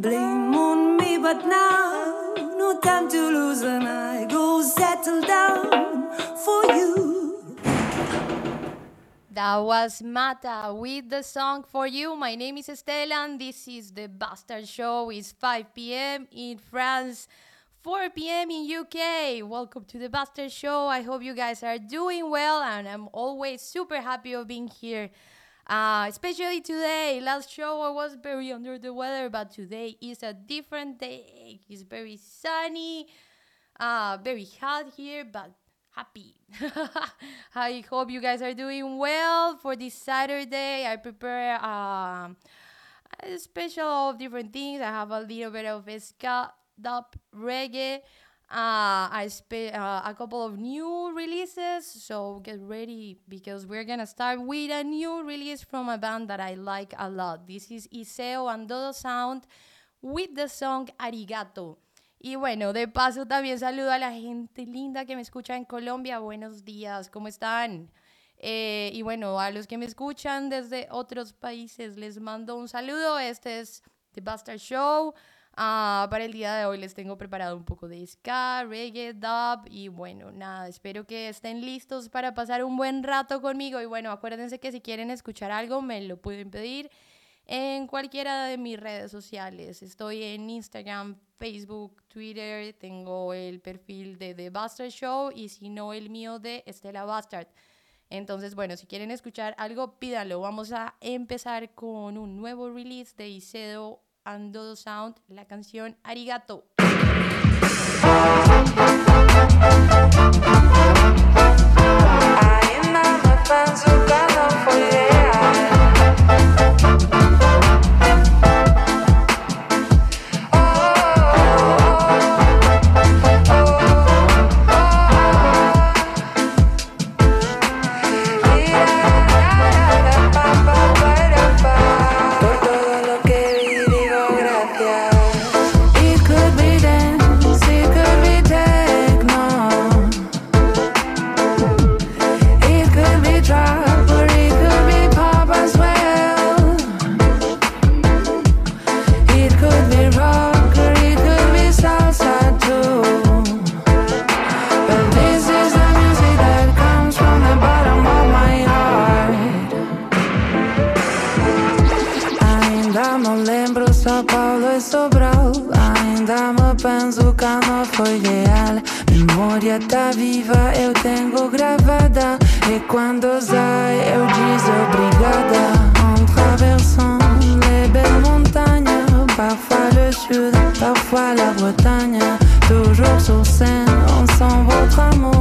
Blame on me, but now no time to lose, and I go settle down for you. That was Mata with the song for you. My name is Estela, and this is the Bastard Show. It's 5 p.m. in France, 4 p.m. in UK. Welcome to the Bastard Show. I hope you guys are doing well, and I'm always super happy of being here. Uh, especially today. Last show I was very under the weather, but today is a different day. It's very sunny, uh, very hot here, but happy. I hope you guys are doing well for this Saturday. I prepare um, a special of different things. I have a little bit of ska, dub, reggae. Uh, I spe- uh, a couple of new releases, so get ready because we're gonna start with a new release from a band that I like a lot. This is Iseo and Dodo Sound with the song Arigato. Y bueno, de paso también saludo a la gente linda que me escucha en Colombia. Buenos días, ¿cómo están? Eh, y bueno, a los que me escuchan desde otros países les mando un saludo. Este es The Bastard Show. Ah, para el día de hoy les tengo preparado un poco de ska, reggae, dub y bueno, nada, espero que estén listos para pasar un buen rato conmigo y bueno, acuérdense que si quieren escuchar algo me lo pueden pedir en cualquiera de mis redes sociales. Estoy en Instagram, Facebook, Twitter, tengo el perfil de The Bastard Show y si no el mío de Estela Bastard. Entonces, bueno, si quieren escuchar algo, pídanlo. Vamos a empezar con un nuevo release de Iseo and Dodo Sound, la canción Arigato. We give thanks for the opportunity to share good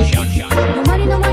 is the mission. No money, no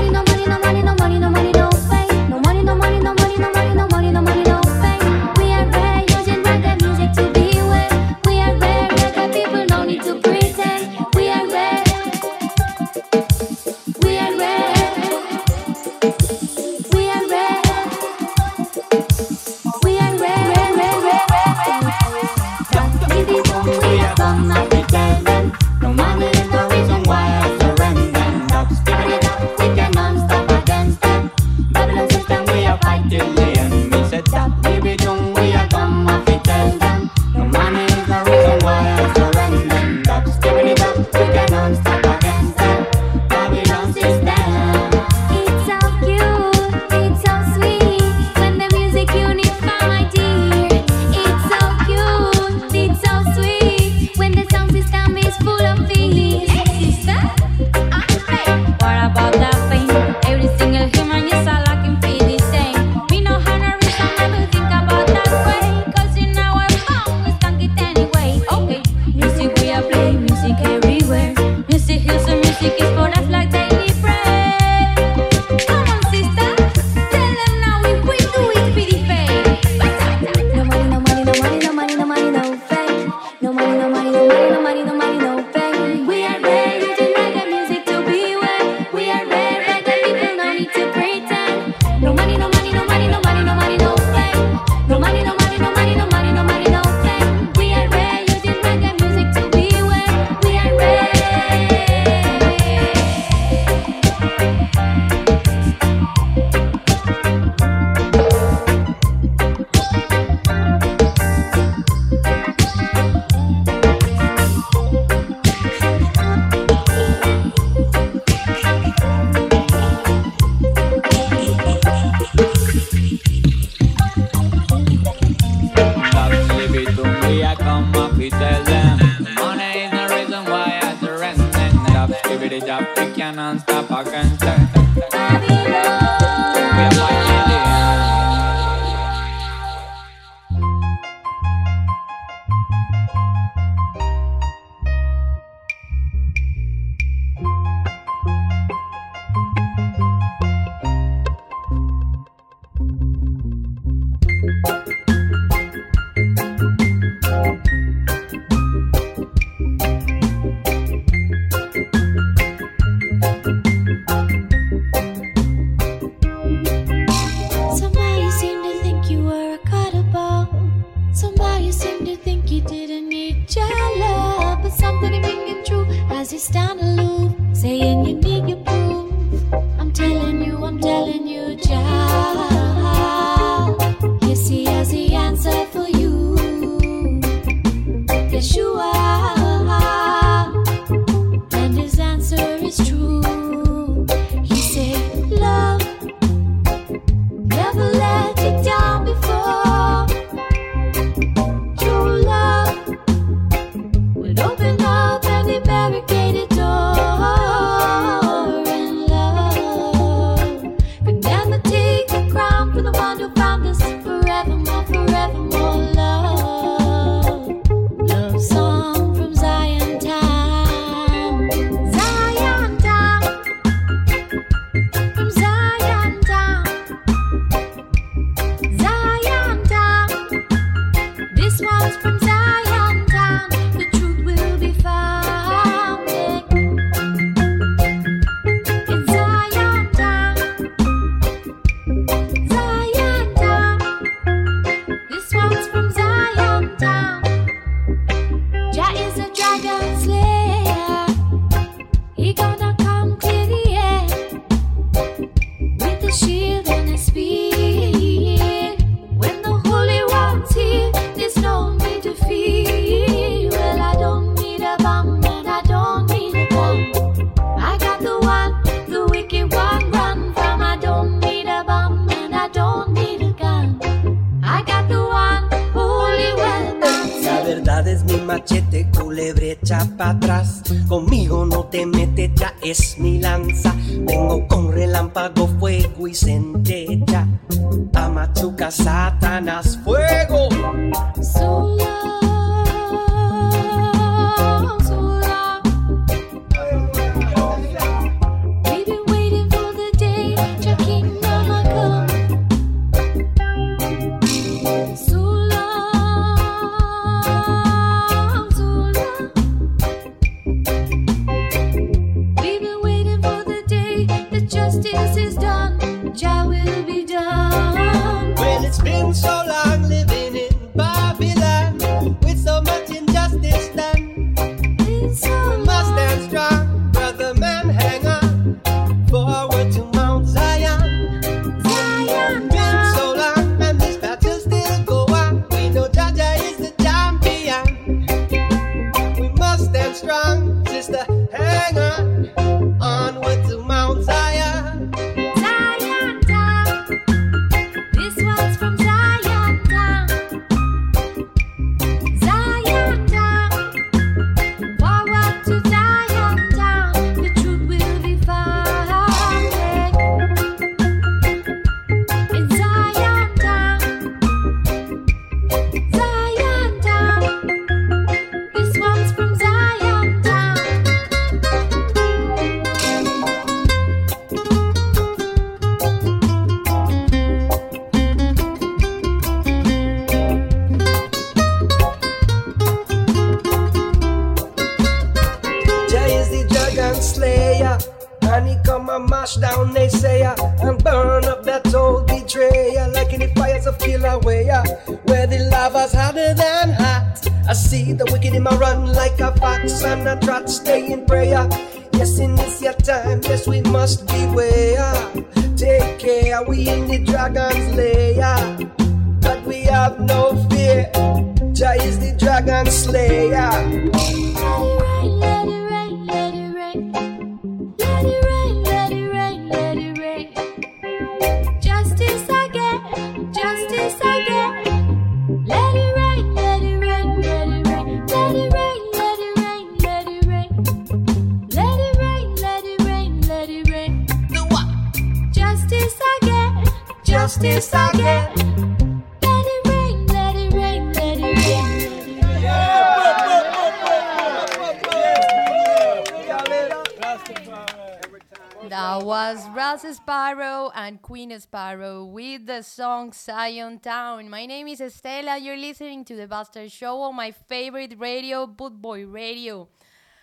That was Ras Sparrow and Queen Sparrow with the song Zion Town. My name is Estela. You're listening to the Bastard Show on my favorite radio, Boot Boy Radio.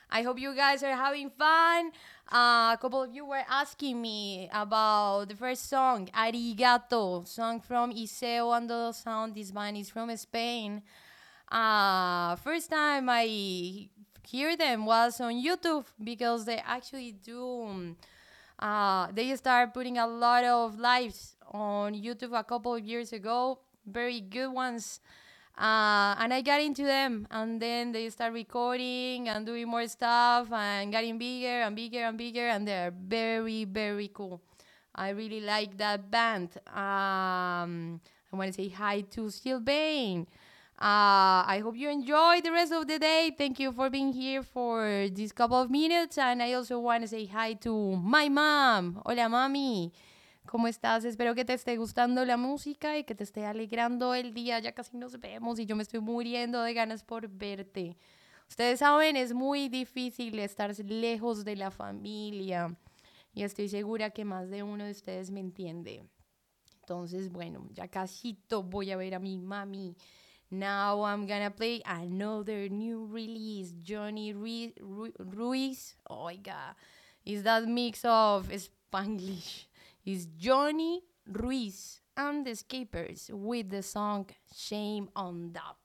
I hope you guys are having fun. Uh, a couple of you were asking me about the first song, Arigato, song from Iseo and Dodo Sound. This band is from Spain. Uh, first time I hear them was on YouTube because they actually do. um, uh, they start putting a lot of lives on YouTube a couple of years ago. Very good ones. Uh, and I got into them, and then they start recording and doing more stuff and getting bigger and bigger and bigger, and they're very, very cool. I really like that band. Um, I want to say hi to Sylvain. Uh, I hope you enjoy the rest of the day. Thank you for being here for this couple of minutes. And I also want to say hi to my mom. Hola, mami. ¿Cómo estás? Espero que te esté gustando la música y que te esté alegrando el día. Ya casi nos vemos y yo me estoy muriendo de ganas por verte. Ustedes saben, es muy difícil estar lejos de la familia y estoy segura que más de uno de ustedes me entiende. Entonces, bueno, ya casito voy a ver a mi mami. Now I'm gonna play another new release, Johnny Ru- Ru- Ruiz. Oh my god, is that mix of Spanglish? Is Johnny Ruiz and the Escapers with the song Shame on That.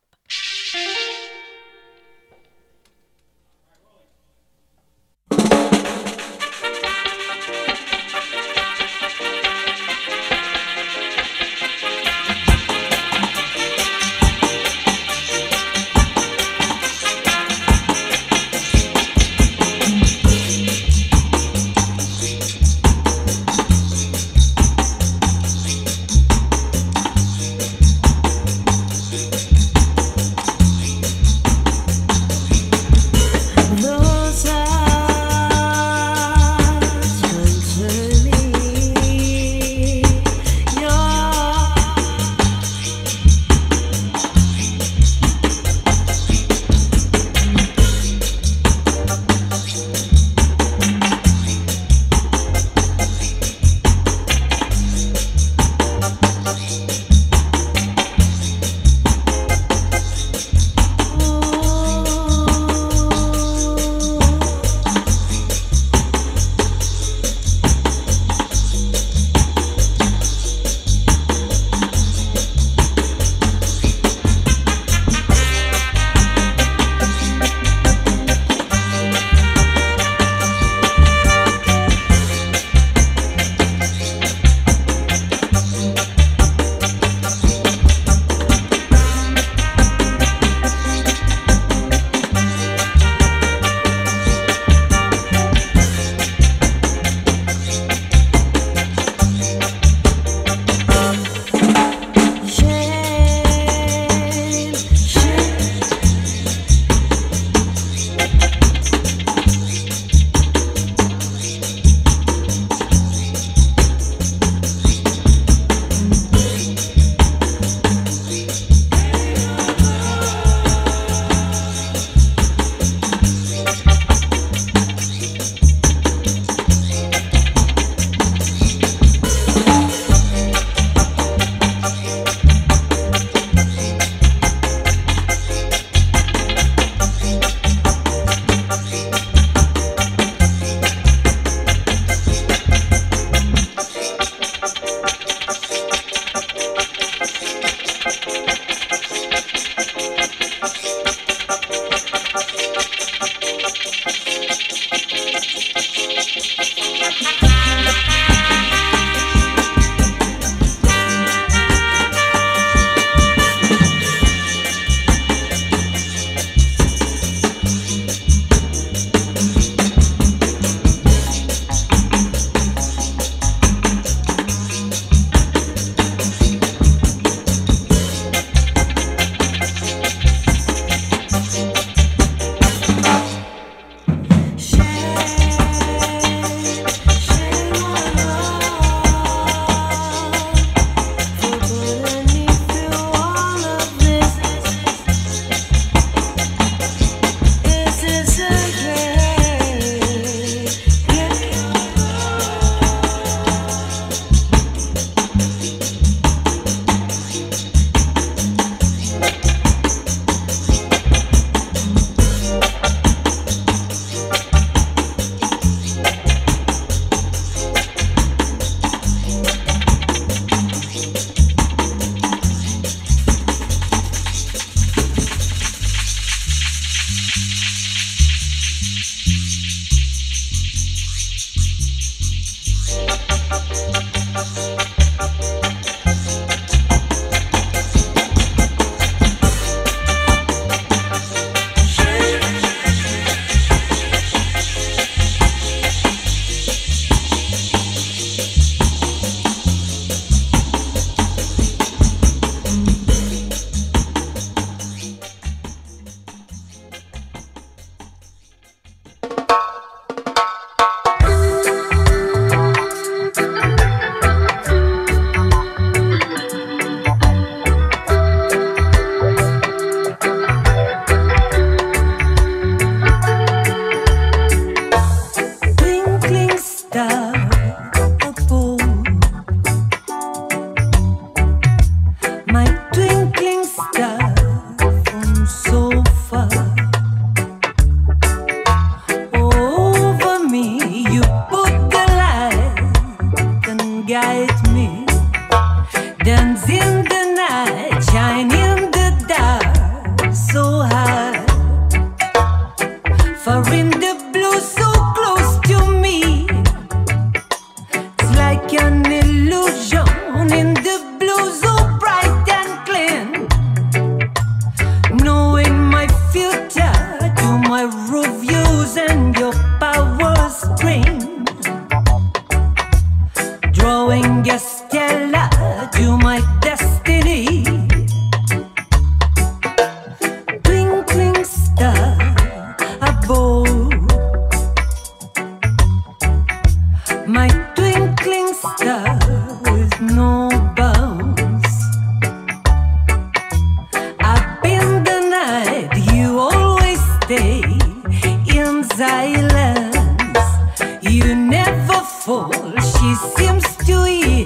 She seems to hear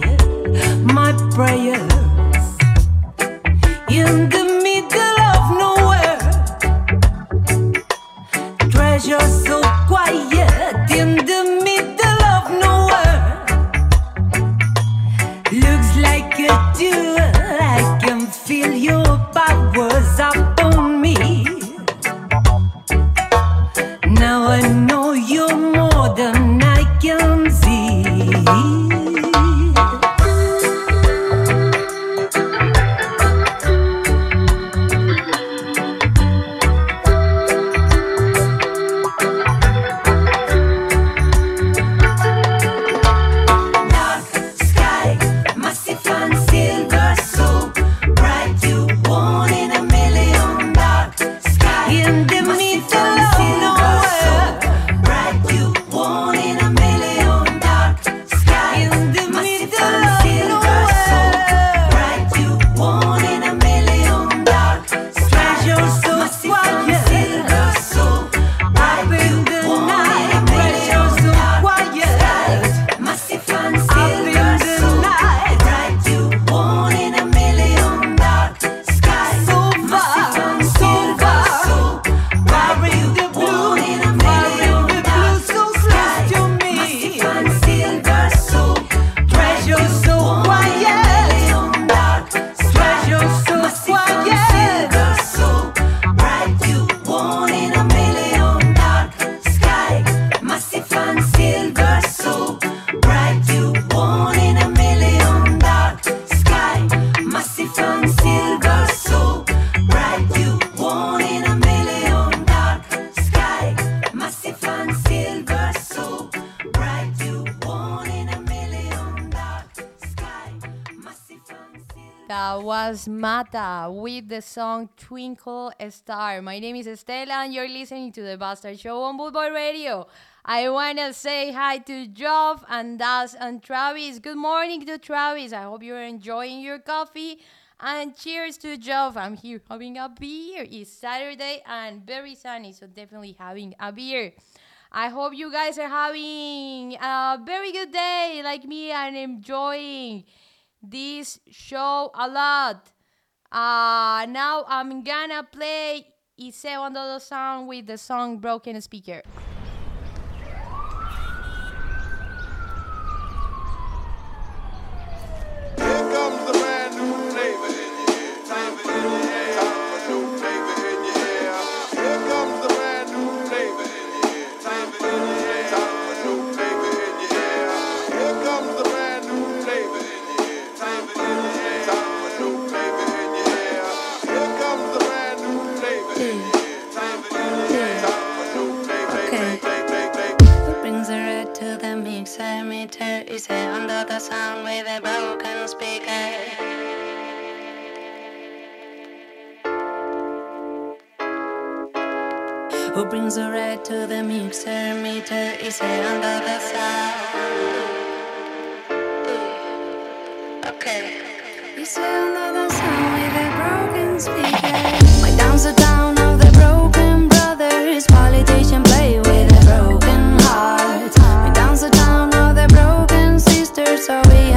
my prayers. In the Mata with the song Twinkle Star. My name is Estela and you're listening to the Bastard Show on Bootboy Radio. I want to say hi to Joff and Das and Travis. Good morning to Travis. I hope you're enjoying your coffee. And cheers to Joff. I'm here having a beer. It's Saturday and very sunny, so definitely having a beer. I hope you guys are having a very good day like me and enjoying this show a lot. Uh, now I'm gonna play Iseo and Dodo Sound with the song Broken Speaker. Here comes the flavor meter? Is it under the sound with a broken speaker? Who brings the red to the mixer meter? Is it under the sound? Okay. Is it under the sound with a broken speaker? My downs are down of the broken brothers. Politician play with a broken heart. My broken sisters.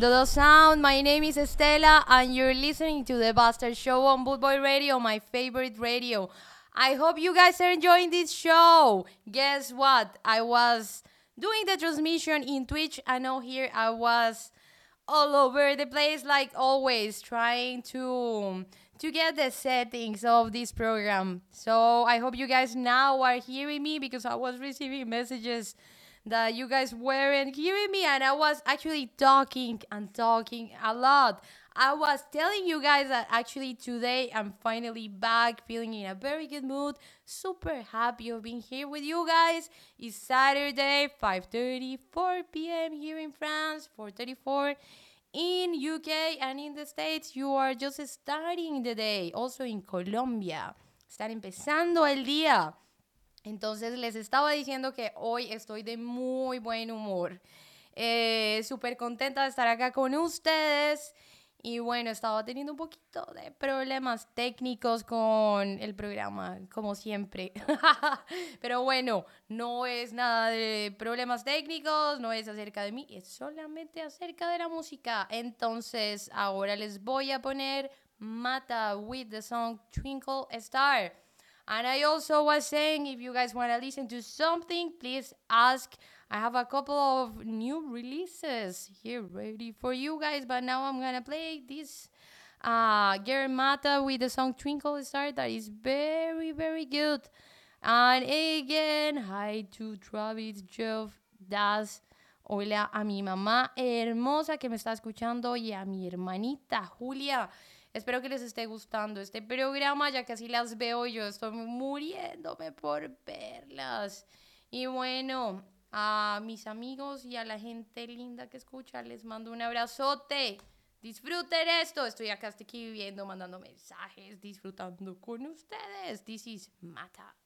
Dodo Sound. My name is Estela, and you're listening to the Bastard Show on Bootboy Radio, my favorite radio. I hope you guys are enjoying this show. Guess what? I was doing the transmission in Twitch. I know here I was all over the place like always trying to to get the settings of this program so i hope you guys now are hearing me because i was receiving messages that you guys weren't hearing me and i was actually talking and talking a lot i was telling you guys that actually today i'm finally back feeling in a very good mood super happy of being here with you guys it's saturday 5.30 4 p.m here in france 4.34 in UK and in the States, you are just starting the day. Also in Colombia, están empezando el día. Entonces les estaba diciendo que hoy estoy de muy buen humor. Eh, Súper contenta de estar acá con ustedes. Y bueno, estaba teniendo un poquito de problemas técnicos con el programa, como siempre. Pero bueno, no es nada de problemas técnicos, no es acerca de mí, es solamente acerca de la música. Entonces, ahora les voy a poner Mata with the song Twinkle Star. And I also was saying, if you guys want to listen to something, please ask. I have a couple of new releases here ready for you guys, but now I'm gonna play this uh Gary Mata with the song Twinkle Star that is very, very good. And again, hi to Travis Jeff Das. Hola a mi mamá hermosa que me está escuchando y a mi hermanita Julia. Espero que les esté gustando este programa, ya que así las veo yo estoy muriéndome por verlas. Y bueno, a mis amigos y a la gente linda que escucha, les mando un abrazote. Disfruten esto. Estoy acá estoy aquí viviendo, mandando mensajes, disfrutando con ustedes. This is Mata.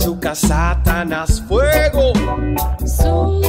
Machuca, Satanás, fuego. So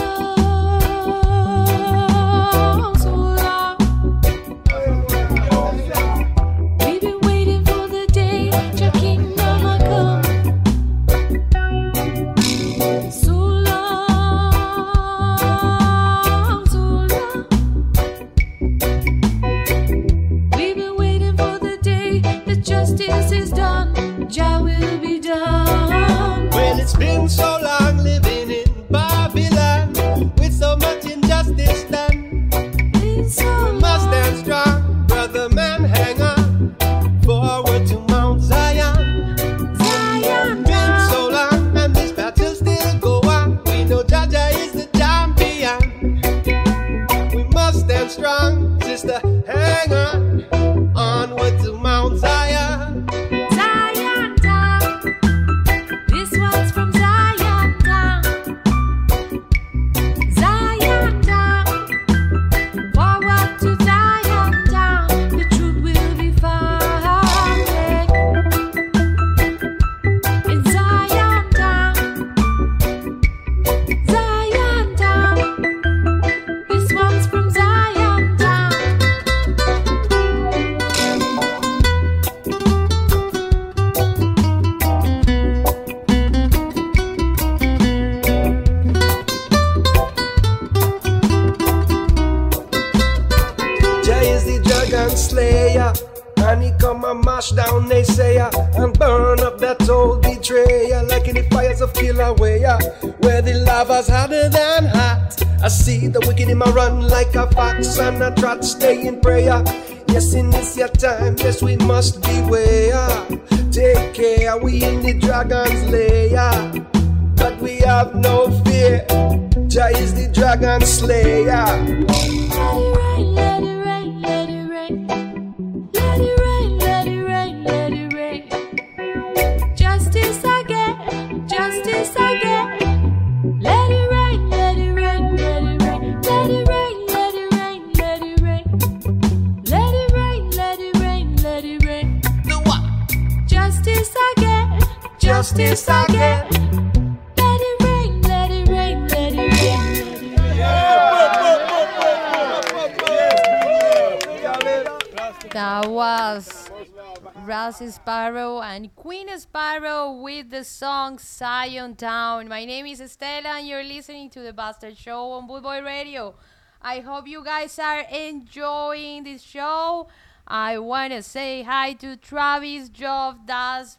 to the Bastard Show on Bootboy Radio. I hope you guys are enjoying this show. I want to say hi to Travis, Job, Das,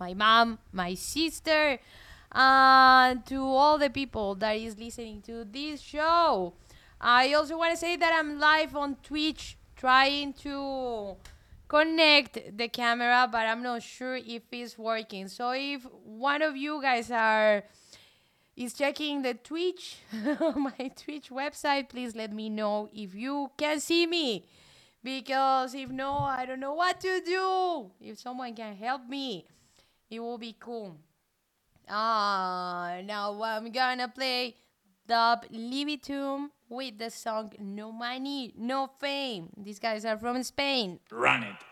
my mom, my sister, and to all the people that is listening to this show. I also want to say that I'm live on Twitch trying to connect the camera, but I'm not sure if it's working. So if one of you guys are is checking the Twitch, my Twitch website, please let me know if you can see me. Because if no, I don't know what to do. If someone can help me, it will be cool. Ah, now I'm gonna play Dub Libitum with the song No Money, No Fame. These guys are from Spain. Run it.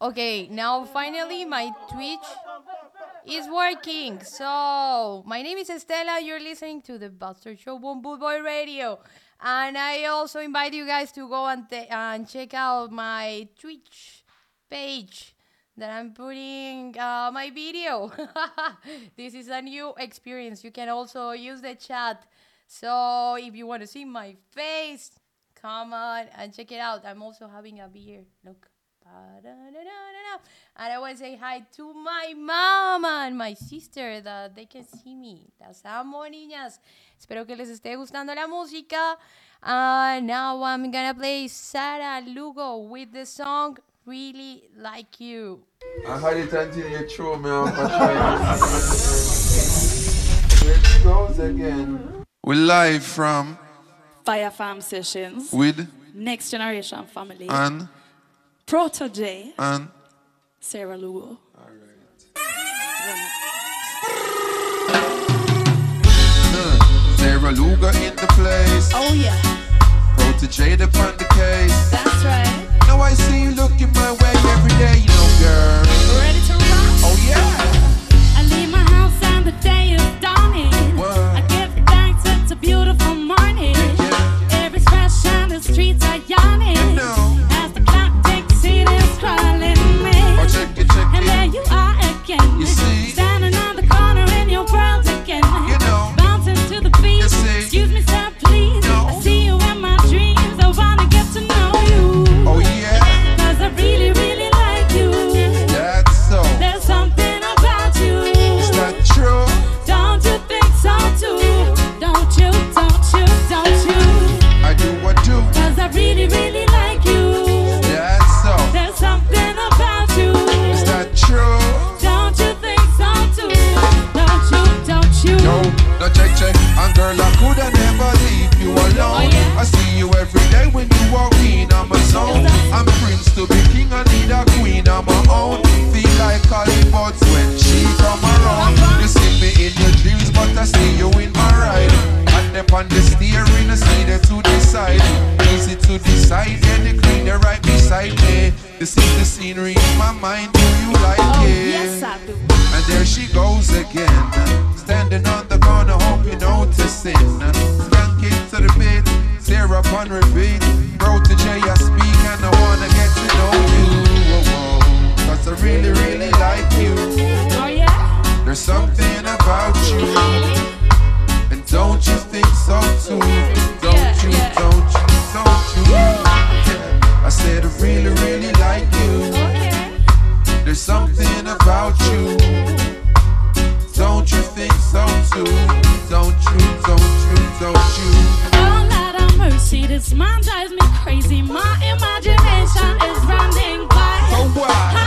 Okay, now finally my Twitch is working. So, my name is Estela. You're listening to the Bastard Show Boom Boot Boy Radio. And I also invite you guys to go and, and check out my Twitch page that I'm putting uh, my video. this is a new experience. You can also use the chat. So, if you want to see my face, come on and check it out. I'm also having a beer. Look. And I want to say hi to my mama and my sister that they can see me. Las amo, niñas. Espero que les esté gustando la música. Uh, now I'm gonna play Sara Lugo with the song Really Like You. I had it until you throw me off a try. Here it goes again. We live from Fire Farm Sessions, with Next Generation Family, and Protoje, and Sara Lugo. uh, Sara Lugo in the place. Oh yeah, Protoje upon the case. that's right. Now I see you looking my way every day, you know, girl. Ready to rock? Oh yeah. I leave my house and the day is dawning. What? No check check. And girl, I coulda never leave you alone. Oh, yeah? I see you every day when you walk in on my zone. I'm prince to be king, I need a queen on my own. Feel like calling buds when she come around. Uh-huh. You see me in your dreams, but I see you in my ride. And up on the steering, I see there to decide. Easy to decide, yeah, the queen there right beside me. This is the scenery in my mind. Do you like Oh, it? yes, I do. And there she goes again, standing on the corner, hope you noticing. Skank it to the beat, Sara upon repeat. Protoje, I speak, and I wanna get to know you. Cause I really, really like you. Oh yeah? There's something about you. Don't you think so too? Don't Yeah, you, yeah. don't you, don't you? Yeah. I said I really, really like you. Okay. There's something about you. Don't you think so too? Don't you, don't you, don't you? Oh, mercy, this drives me crazy. My imagination is running wild. Oh, so what?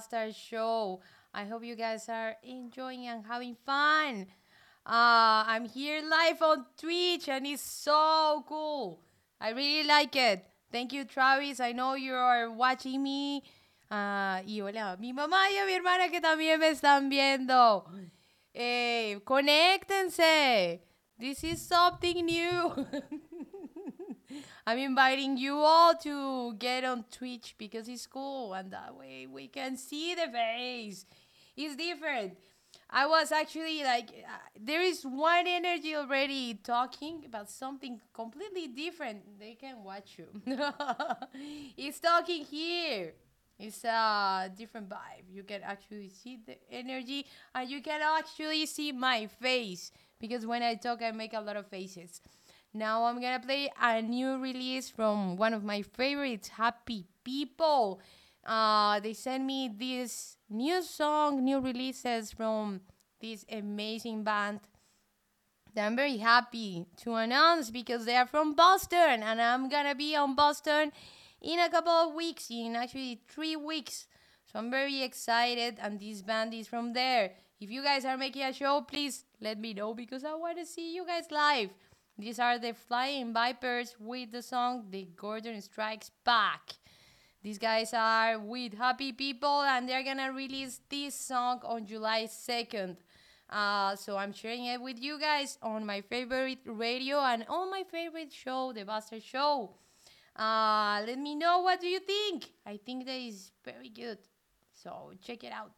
Bastard Show. I hope you guys are enjoying and having fun. Uh, I'm here live on Twitch and it's so cool. I really like it. Thank you, Travis. I know you are watching me. Ah, y hola, mi mamá y a mi hermana que también me están viendo. Eh, conéctense. This is something new. I'm inviting you all to get on Twitch because it's cool and that way we can see the face. It's different. I was actually like, uh, there is one energy already talking about something completely different. They can watch you. it's talking here. It's a different vibe. You can actually see the energy and you can actually see my face because when I talk, I make a lot of faces. Now I'm gonna play a new release from one of my favorites, Happy People. Uh, they sent me this new song, new releases from this amazing band that I'm very happy to announce because they are from Boston and I'm gonna be on Boston in a couple of weeks, in actually three weeks. So I'm very excited, and this band is from there. If you guys are making a show, please let me know because I want to see you guys live. These are the Flying Vipers with the song The Gordon Strikes Back. These guys are with Happy People and they're gonna release this song on July 2nd. Uh, so I'm sharing it with you guys on my favorite radio and on my favorite show, The Bastard Show. Uh, let me know what do you think. I think that is very good. So check it out.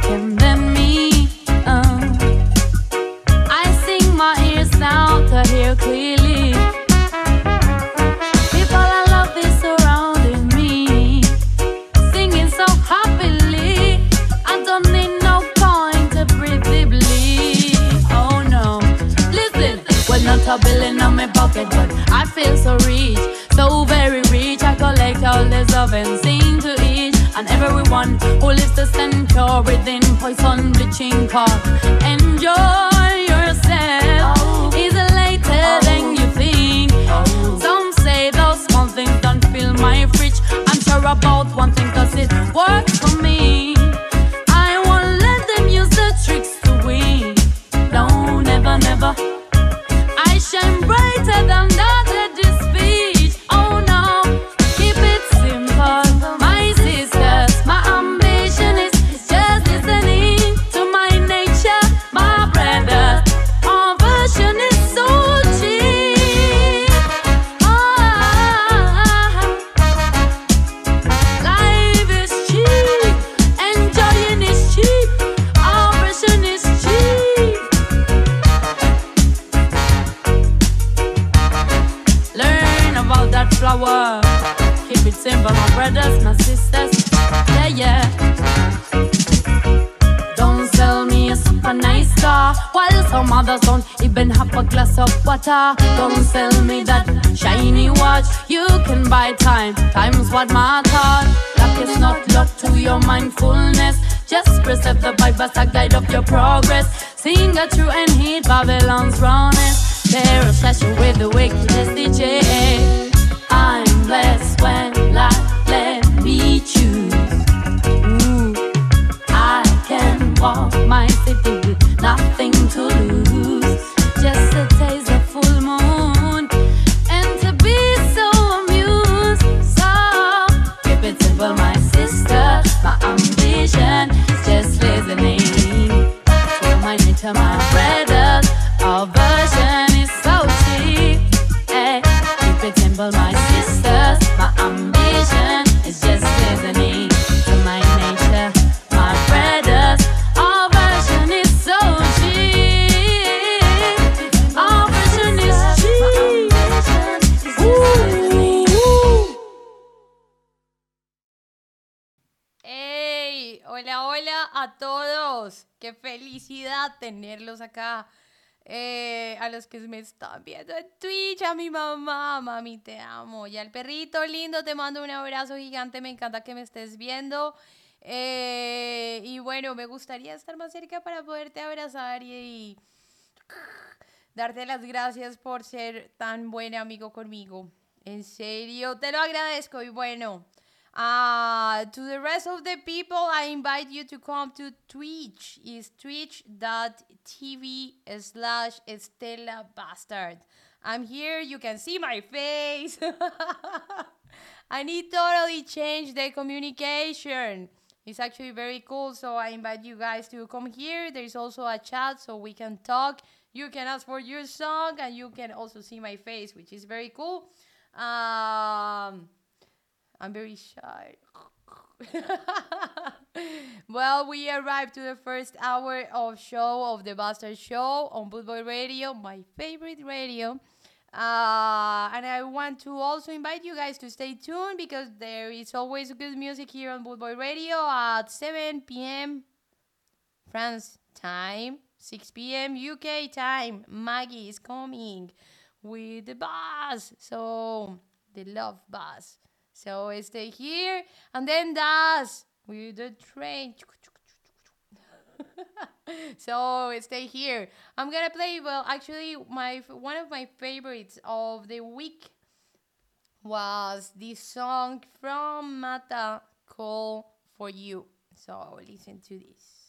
Caresses the Eh, a los que me están viendo en Twitch, a mi mamá, mami, te amo. Y al perrito lindo, te mando un abrazo gigante. Me encanta que me estés viendo. Eh, y bueno, me gustaría estar más cerca para poderte abrazar y, darte las gracias por ser tan buen amigo conmigo. En serio, te lo agradezco. Y bueno, uh, to the rest of the people, I invite you to come to Twitch. It's twitch.tv slash Estela Bastard. I'm here. You can see my face. and it totally changed the communication. It's actually very cool. So I invite you guys to come here. There's also a chat so we can talk. You can ask for your song and you can also see my face, which is very cool. Um, I'm very shy. well, we arrived to the first hour of show of the Bastard Show on Bootboy Radio, my favorite radio. Uh, and I want to also invite you guys to stay tuned because there is always good music here on Bootboy Radio at 7 p.m. France time, 6 p.m. UK time. Maggie is coming with the bus. So, the love bus. So, I stay here. And then Das with the train. so stay here. I'm gonna play. Well, actually, my one of my favorites of the week was this song from Mata called For You. So listen to this.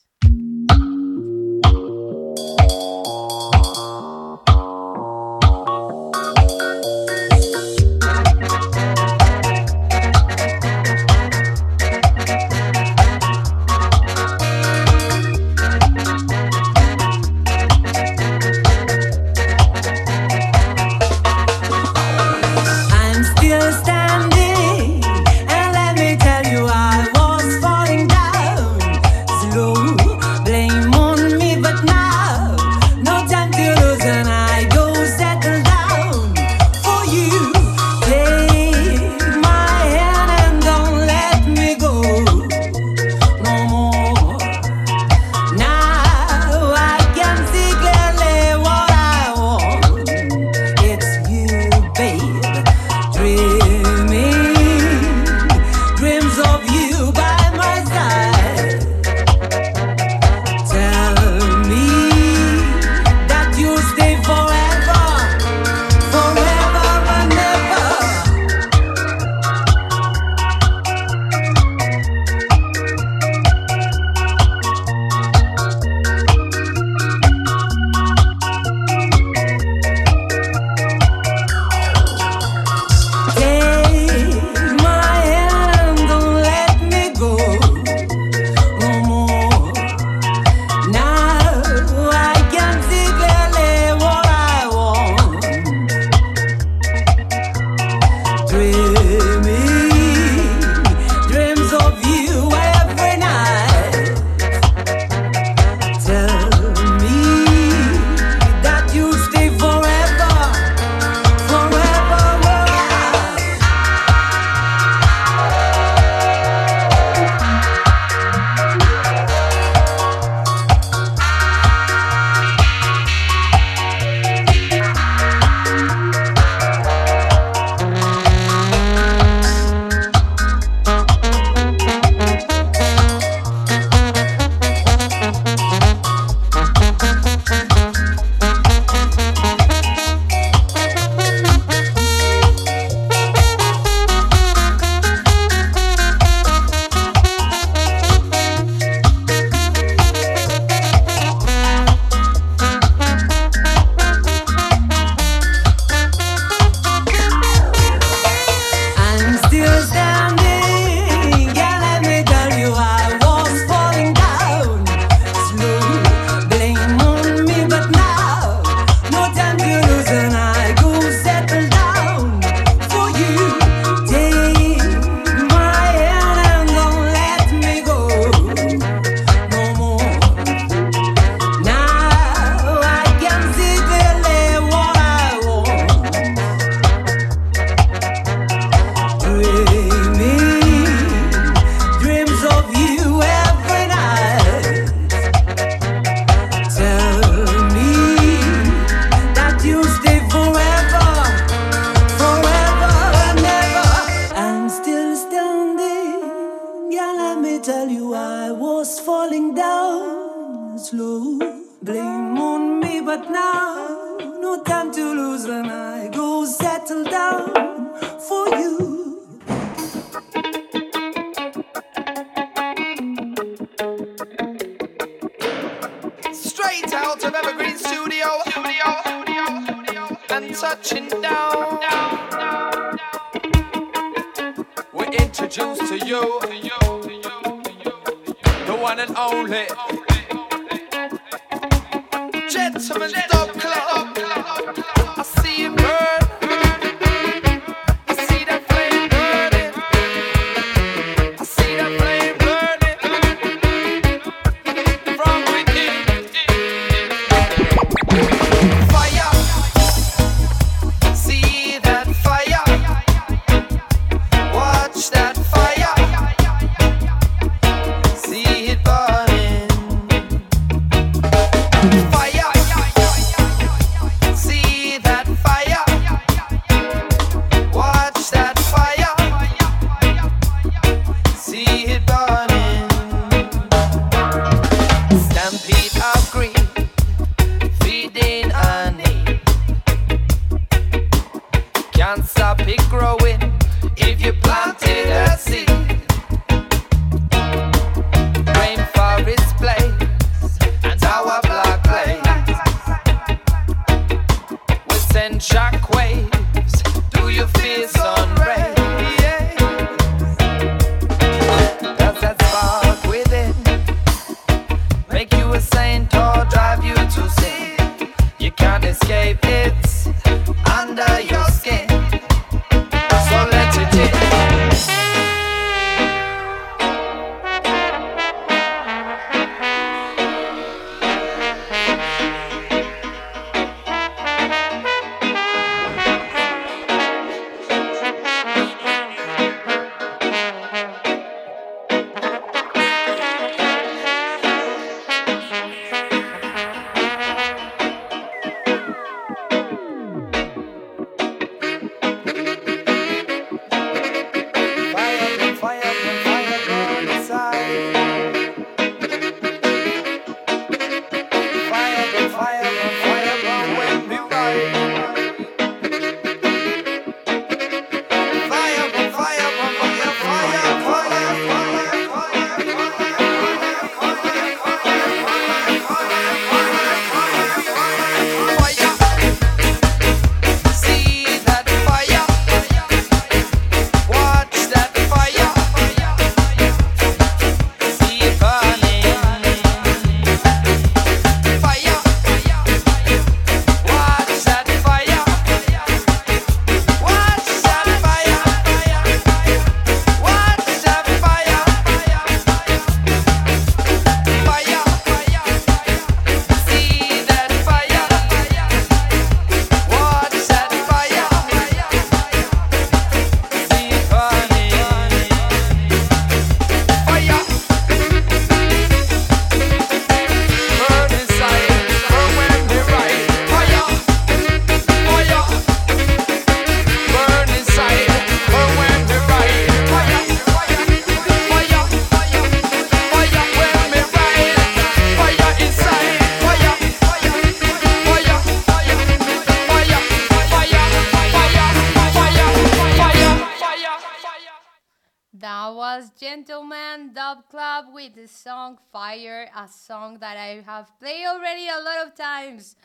A song that I have played already a lot of times.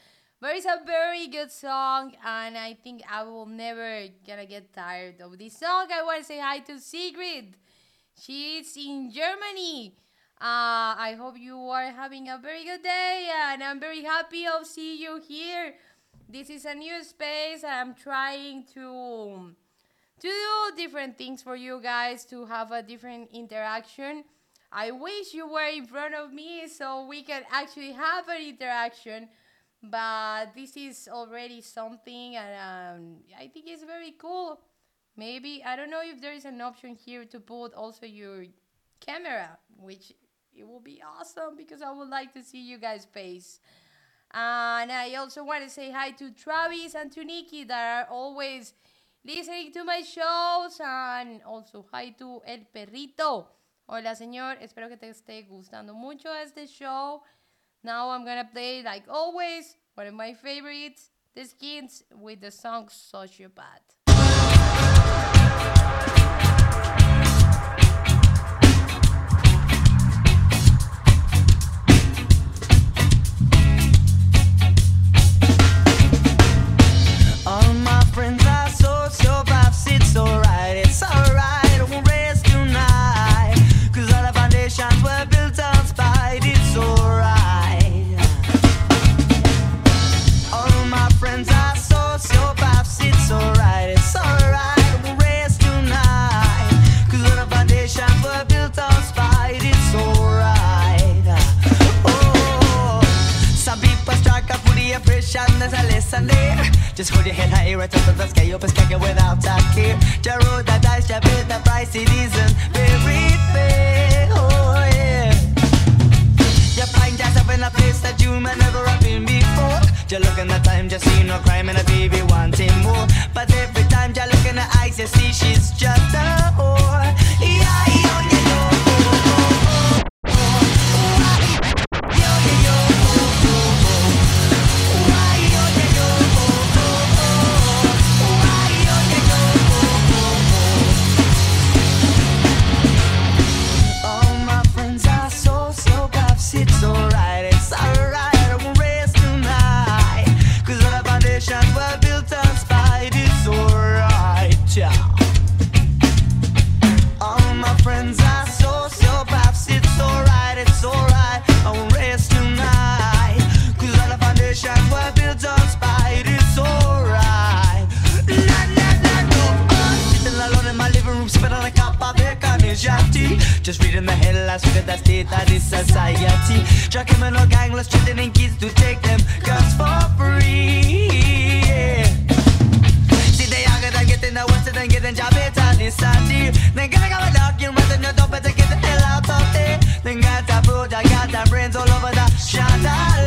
But it's a very good song, and I think I will never gonna get tired of this song. I want to say hi to Sigrid. She's in Germany. Uh, I hope you are having a very good day, and I'm very happy of see you here. This is a new space, and I'm trying to to do different things for you guys to have a different interaction. I wish you were in front of me so we can actually have an interaction. But this is already something, and um, I think it's very cool. Maybe I don't know if there is an option here to put also your camera, which it will be awesome because I would like to see you guys' face. And I also want to say hi to Travis and to Nikki that are always listening to my shows and also hi to El Perrito. Hola señor, espero que te esté gustando mucho este show. Now I'm gonna play like always one of my favorites, The Skins with the song Sociopath. There. Just hold your head high, right up to the sky, and sky without a care. Ja roll the dice, ja bet the price, it isn't very fair. Oh yeah. You find yourself in a place that you may never have been before. You look in the time, just see no crime and a baby wanting more. But every time you look in her eyes, you see she's just a whore. Yeah, yo, yo, room, a cup of their Just reading the headlines, look at that state that is society. Drug criminal gang, let's kids to take them girls for free. Yeah. See, they younger than getting the worst than getting job, it's on this Sunday. Then gonna a dog, you must know, don't better get the hell out of there. Then got food, I got brains all over the shot.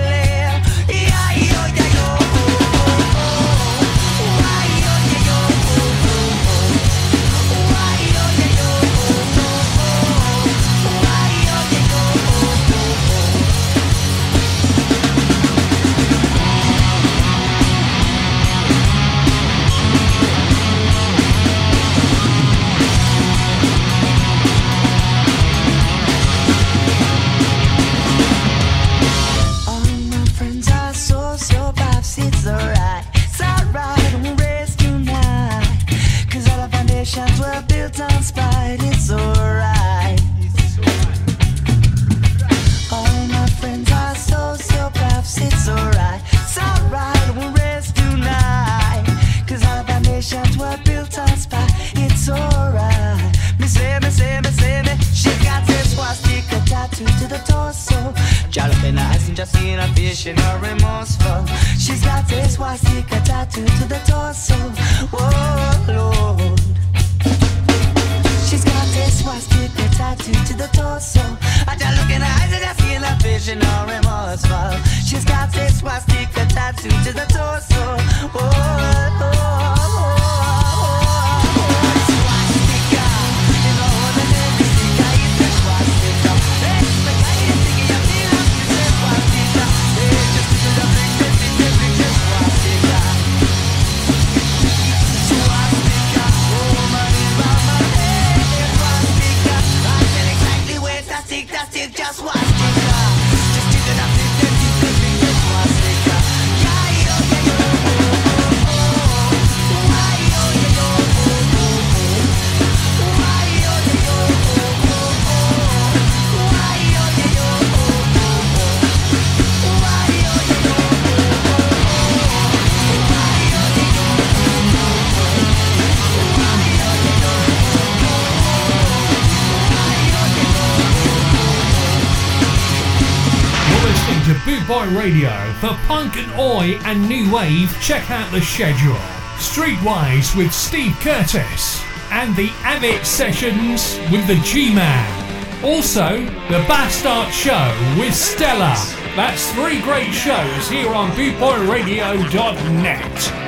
Wave, check out the schedule. Streetwise with Steve Curtis and the Amit Sessions with the G Man. Also, the Bastard Show with Stella. That's three great shows here on BootboyRadio.net.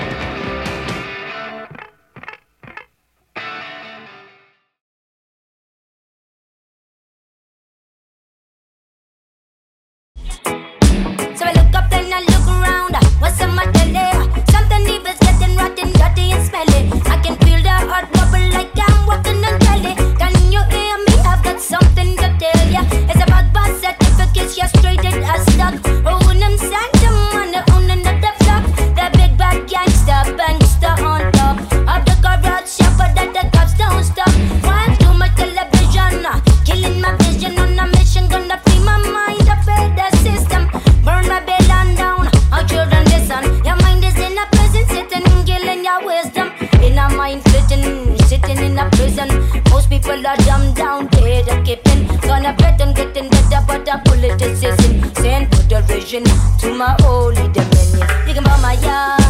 well I jump down there the captain. Gonna bet on getting better, but I pull it to season. Send to the region to my holy dominion. You can buy my yard.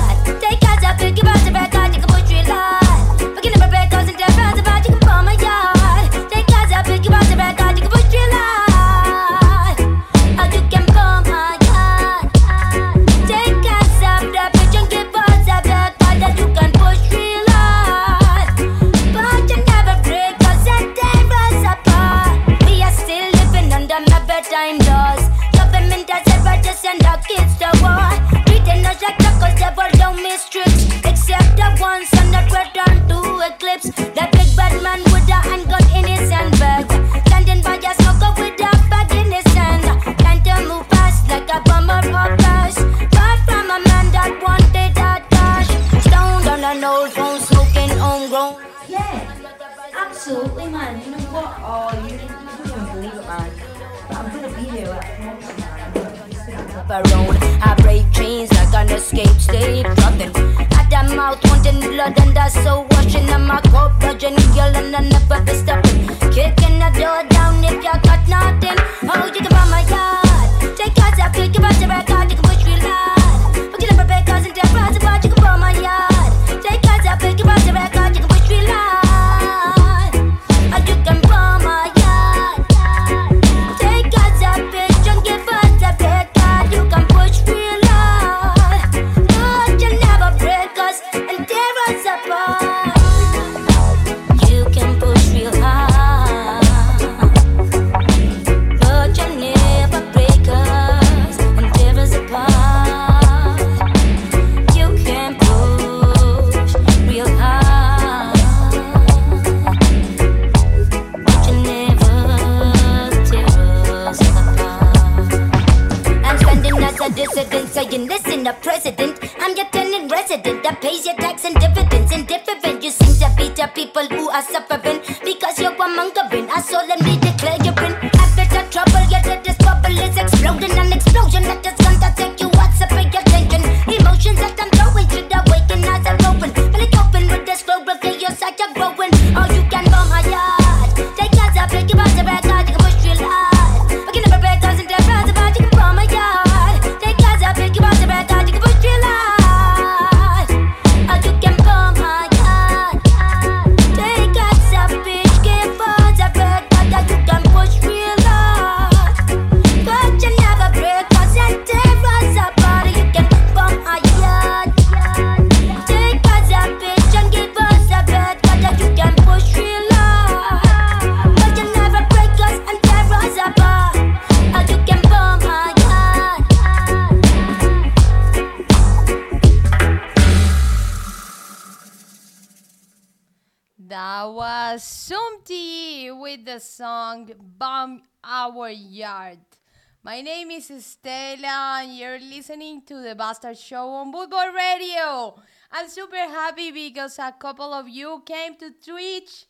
My name is Stella, and you're listening to the Bastard Show on Bootboy Radio. I'm super happy because a couple of you came to Twitch,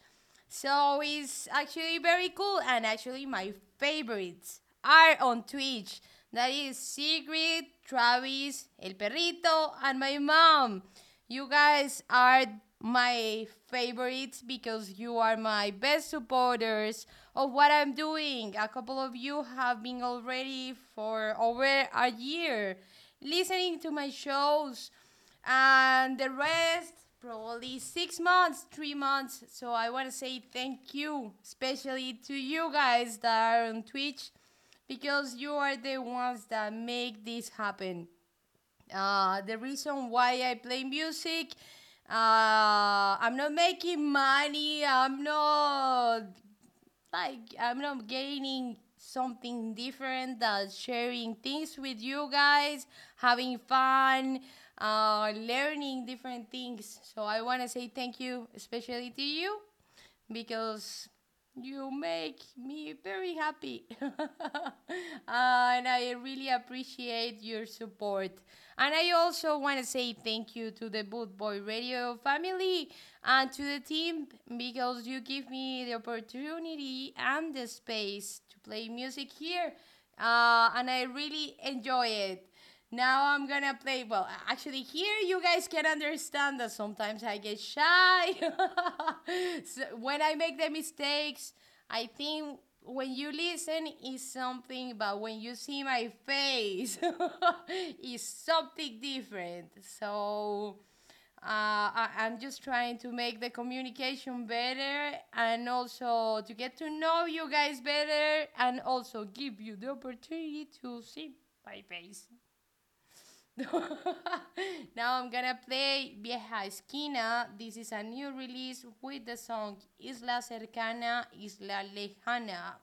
so it's actually very cool. And actually, my favorites are on Twitch. That is Sigrid, Travis, El Perrito, and my mom. You guys are my favorites because you are my best supporters of what I'm doing. A couple of you have been already for over a year listening to my shows, and the rest probably six months, three months. So I want to say thank you, especially to you guys that are on Twitch because you are the ones that make this happen. Uh, the reason why I play music, uh, I'm not making money. I'm not like I'm not gaining something different than sharing things with you guys, having fun, uh, learning different things. So I want to say thank you, especially to you, because you make me very happy. and I really appreciate your support. And I also want to say thank you to the Bootboy Radio family and to the team because you give me the opportunity and the space to play music here. Uh, and I really enjoy it. Now I'm gonna play. Well, actually, here you guys can understand that sometimes I get shy. so when I make the mistakes, I think when you listen is something, but when you see my face, is something different. So uh, I, I'm just trying to make the communication better and also to get to know you guys better and also give you the opportunity to see my face. now I'm gonna play Vieja Esquina. This is a new release with the song Isla Cercana, Isla Lejana.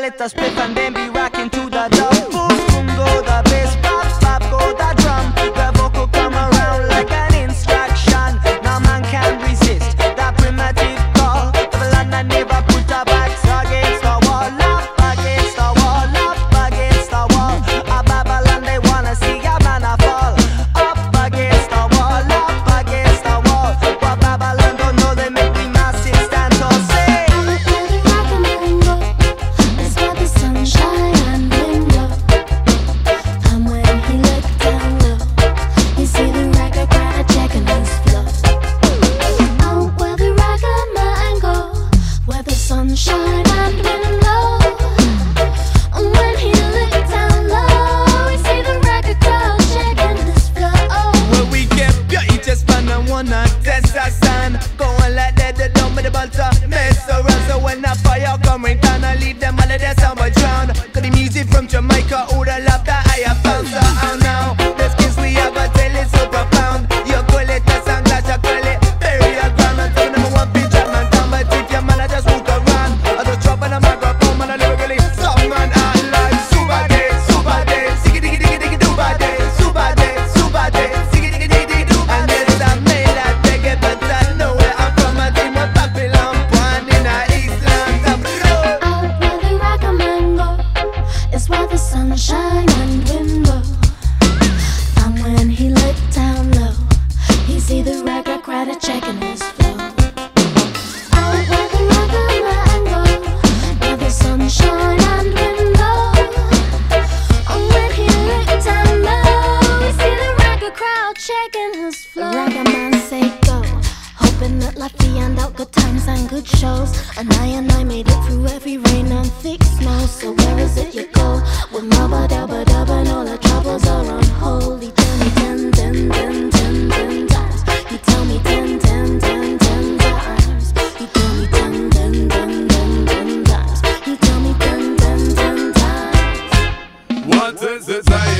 maletas. Pero What is desire?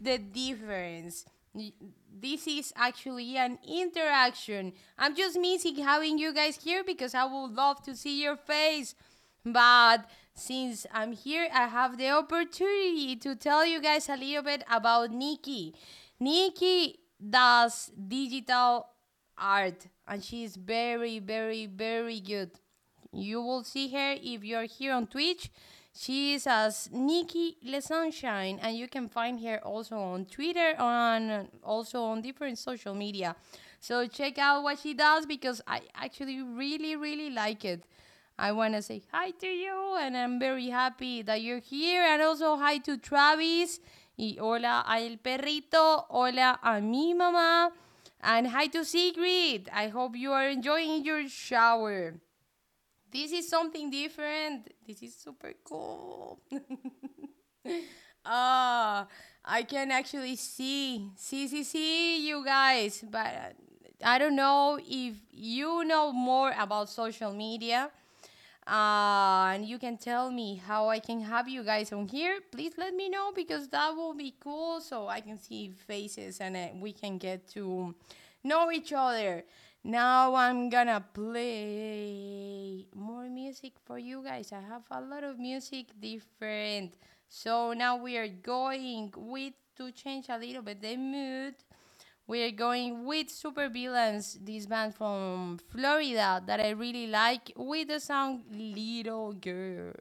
the difference. This is actually an interaction. I'm just missing having you guys here because I would love to see your face. But since I'm here, I have the opportunity to tell you guys a little bit about Nikki. Nikki does digital art and she's very, very, very good. You will see her if you're here on Twitch she is as Nikki Le Sunshine, and you can find her also on Twitter, and also on different social media. So check out what she does because I actually really, really like it. I want to say hi to you, and I'm very happy that you're here. And also hi to Travis, y hola a el perrito, hola a mi mamá, and hi to Sigrid. I hope you are enjoying your shower this is something different. This is super cool. Ah, uh, I can actually see, see, see, see you guys. But uh, I don't know if you know more about social media. Uh, and you can tell me how I can have you guys on here. Please let me know because that will be cool so I can see faces and uh, we can get to know each other. Now I'm gonna play more music for you guys. I have a lot of music different. So now we are going with to change a little bit the mood. We are going with Super Villains, this band from Florida that I really like, with the song Little Girl.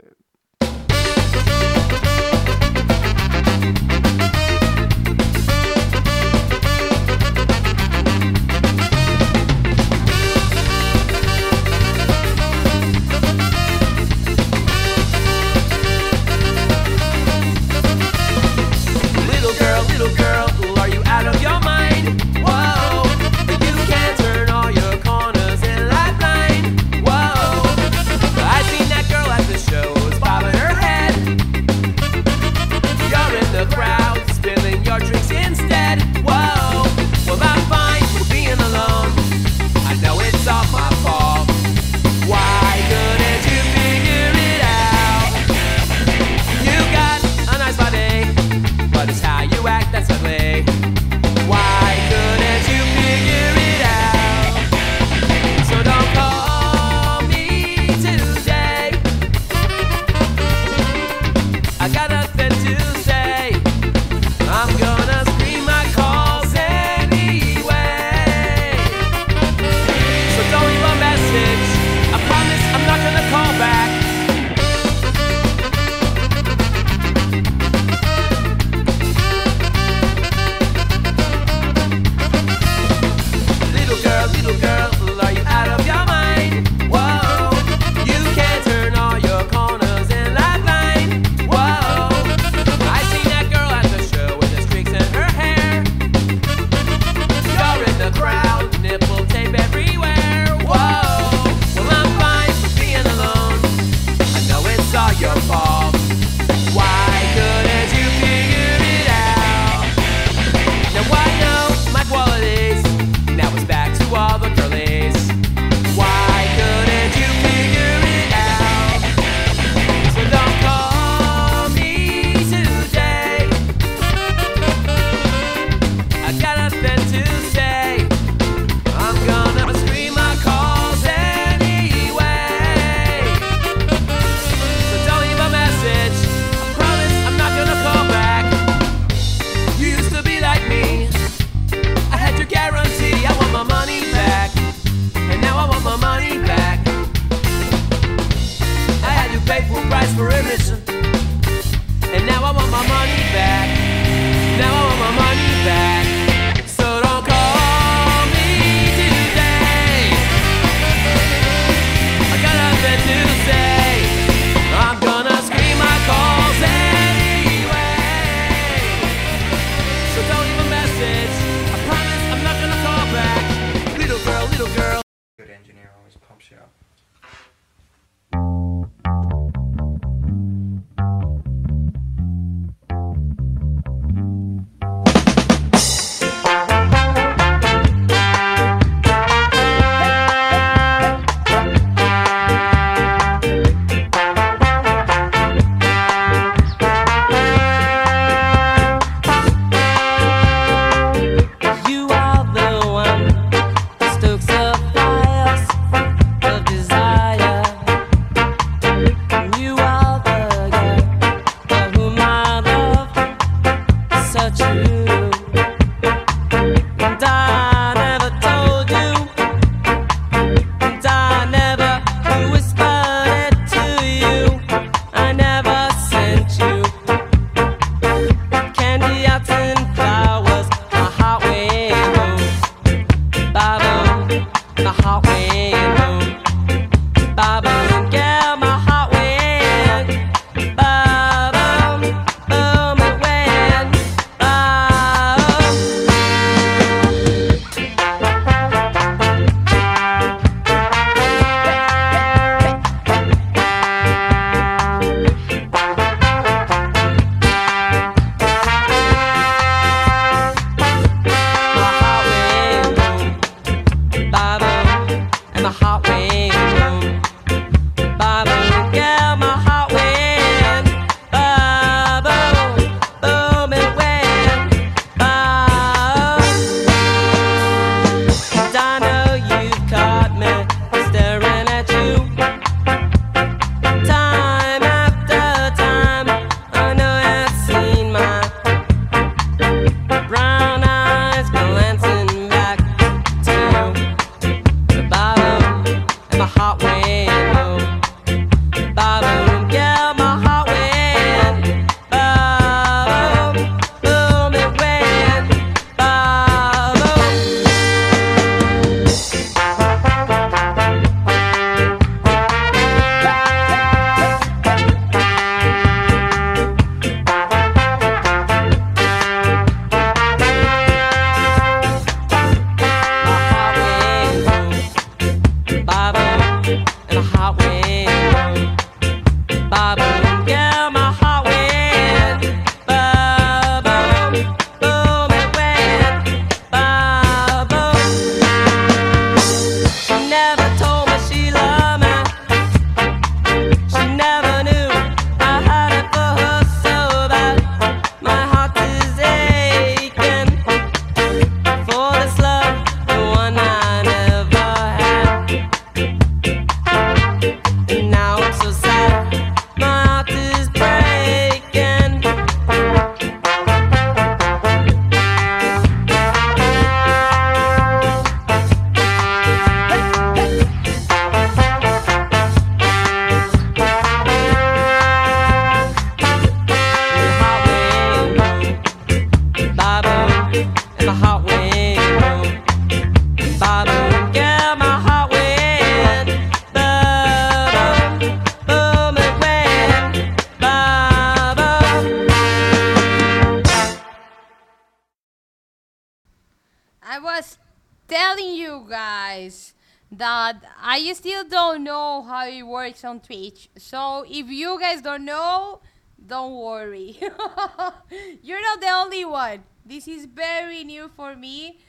Works on Twitch. So if you guys don't know, don't worry. You're not the only one. This is very new for me.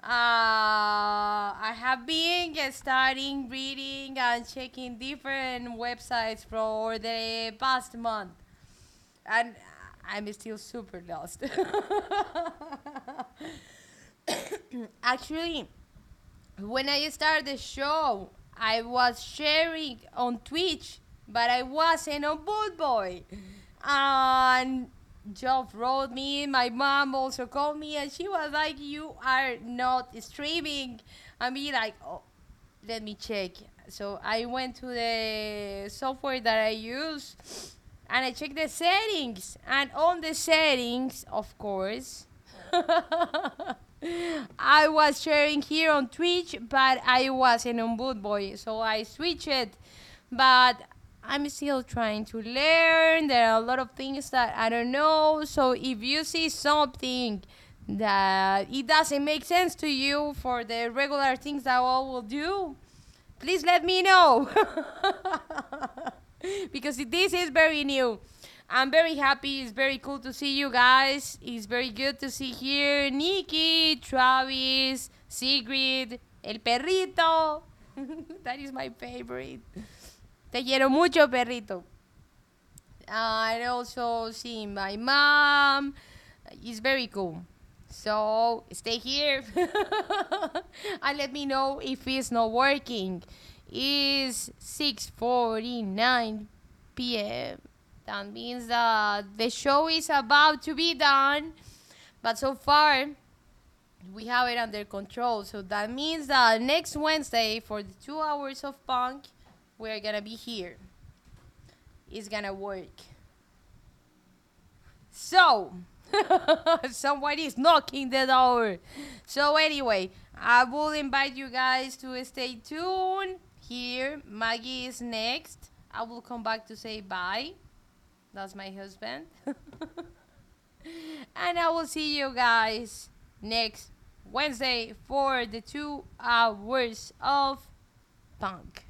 Uh, I have been starting reading and checking different websites for the past month, and I'm still super lost. Actually, when I started the show, I was sharing on Twitch, but I wasn't on Bootboy. And Job wrote me, my mom also called me, and she was like, You are not streaming. And be like, Oh, let me check. So I went to the software that I use and I checked the settings. And on the settings, of course, I was sharing here on Twitch, but I wasn't on Bootboy, so I switched it. But I'm still trying to learn. There are a lot of things that I don't know. So if you see something that it doesn't make sense to you for the regular things that I will do, please let me know. because this is very new. I'm very happy. It's very cool to see you guys. It's very good to see here Nikki, Travis, Sigrid, El Perrito. that is my favorite. Te quiero mucho, perrito. I also see my mom. It's very cool. So stay here and let me know if it's not working. It's 6:49 p.m. That means that the show is about to be done, but so far we have it under control. So that means that next Wednesday for the two hours of punk, we're gonna be here. It's gonna work. So, somebody is knocking the door. So, anyway, I will invite you guys to stay tuned. Here, Maggie is next. I will come back to say bye. That's my husband. and I will see you guys next Wednesday for the two hours of punk.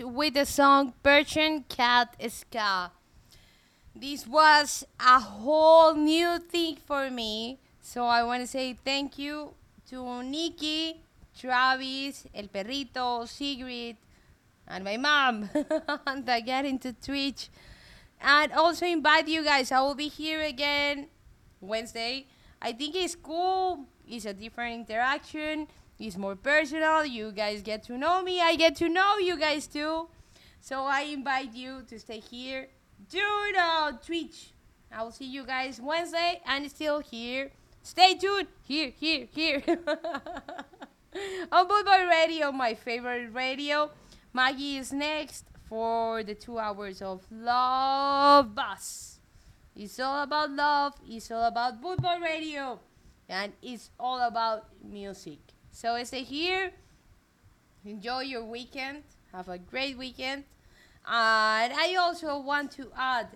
With the song Persian Cat Ska. This was a whole new thing for me. So I want to say thank you to Nikki, Travis, El Perrito, Sigrid, and my mom that got into Twitch. And also invite you guys. I will be here again Wednesday. I think it's cool. It's a different interaction. It's more personal. You guys get to know me. I get to know you guys too. So I invite you to stay here. Do it on Twitch. I will see you guys Wednesday and still here. Stay tuned. Here, here, here. on Boy Radio, my favorite radio. Maggie is next for the two hours of Love Bus. It's all about love. It's all about Bootboy Radio. And it's all about music. So I stay here. Enjoy your weekend. Have a great weekend. And I also want to add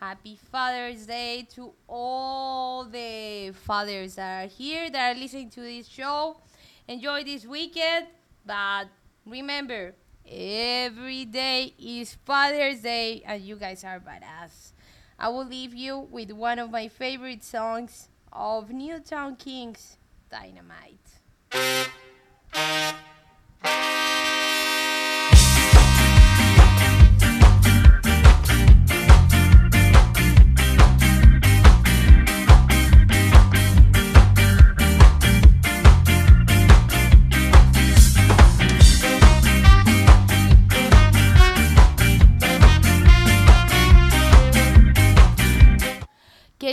Happy Father's Day to all the fathers that are here that are listening to this show. Enjoy this weekend, but remember, every day is Father's Day, and you guys are badass. I will leave you with one of my favorite songs of Newtown Kingz, Dynamite. Thank you.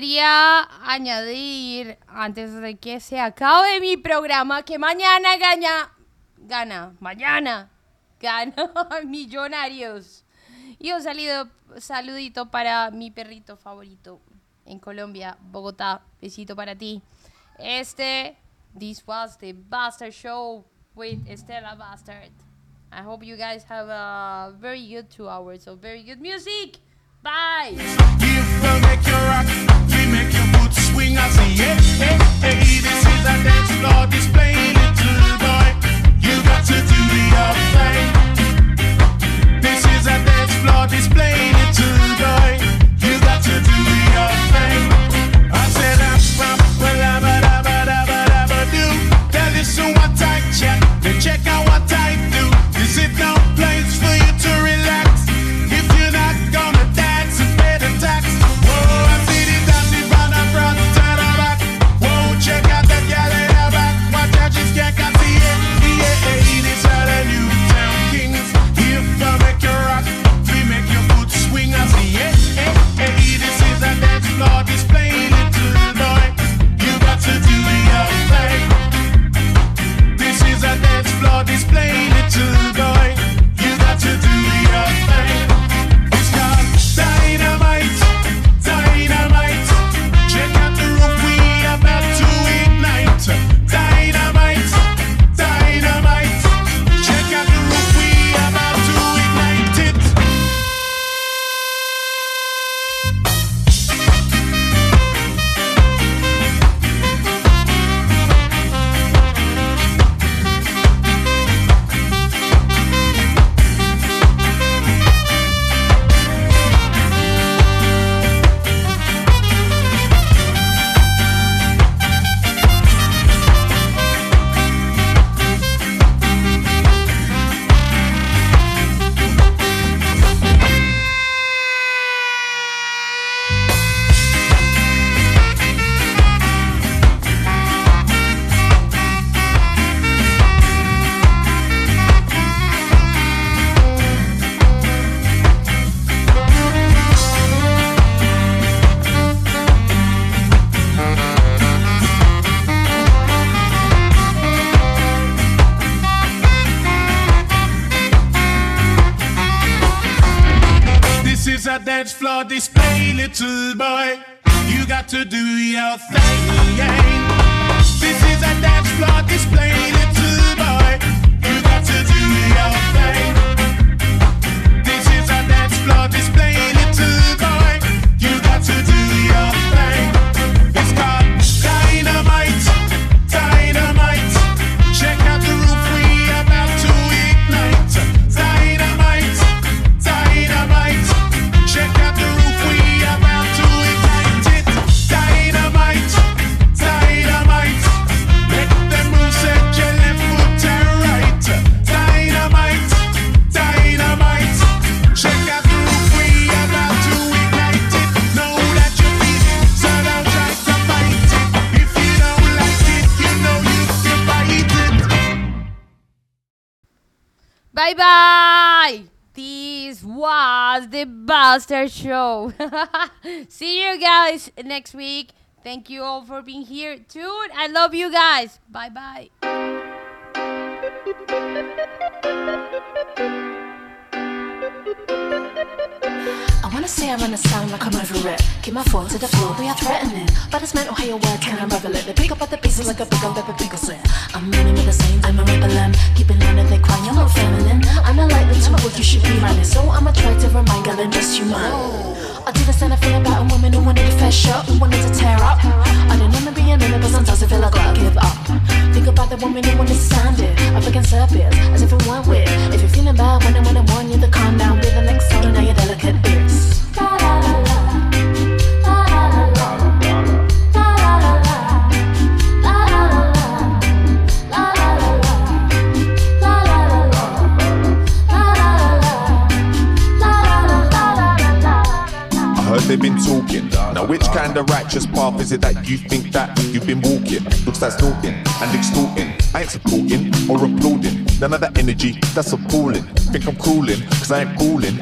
Quería añadir, antes de que se acabe mi programa, que mañana gana, gana, mañana gana Millonarios. Y un saludo, saludito para mi perrito favorito en Colombia, Bogotá. Besito para ti. Este, this was the Bastard Show with Estela Bastard. I hope you guys have a very good two hours of very good music. Bye. Listen what I check, check out what I do. Is it no place for you next week. Thank you all for being here. Tune. I love you guys. Bye bye. I wanna say I run a sound like I'm over it. Keep my foot to the floor, we are threatening. But it's meant oh, to hear your words, can I revel it? They pick up at the pieces like a big old pepper pickle slit. I'm running with the same, time, I'm a rebel, I'm keeping learning, they cry, you're not feminine. I'm not like the two you should be running, so I'ma try to remind girl and just human. I did the same thing about a woman who wanted a fair shot, who wanted to tear up. I don't remember being in it, but sometimes I feel like I give up. Think about the woman who wanted to stand it, against her peers, as if it weren't weird. If you're feeling bad when I when I warn you to calm down, be the next song, now your delicate ears. I heard they've been talking. Now, which kind of righteous path is it that you think that you've been walking? Looks like snorting and extorting. I ain't supporting or applauding. None of that energy, that's appalling. Think I'm cooling, cause I ain't fooling.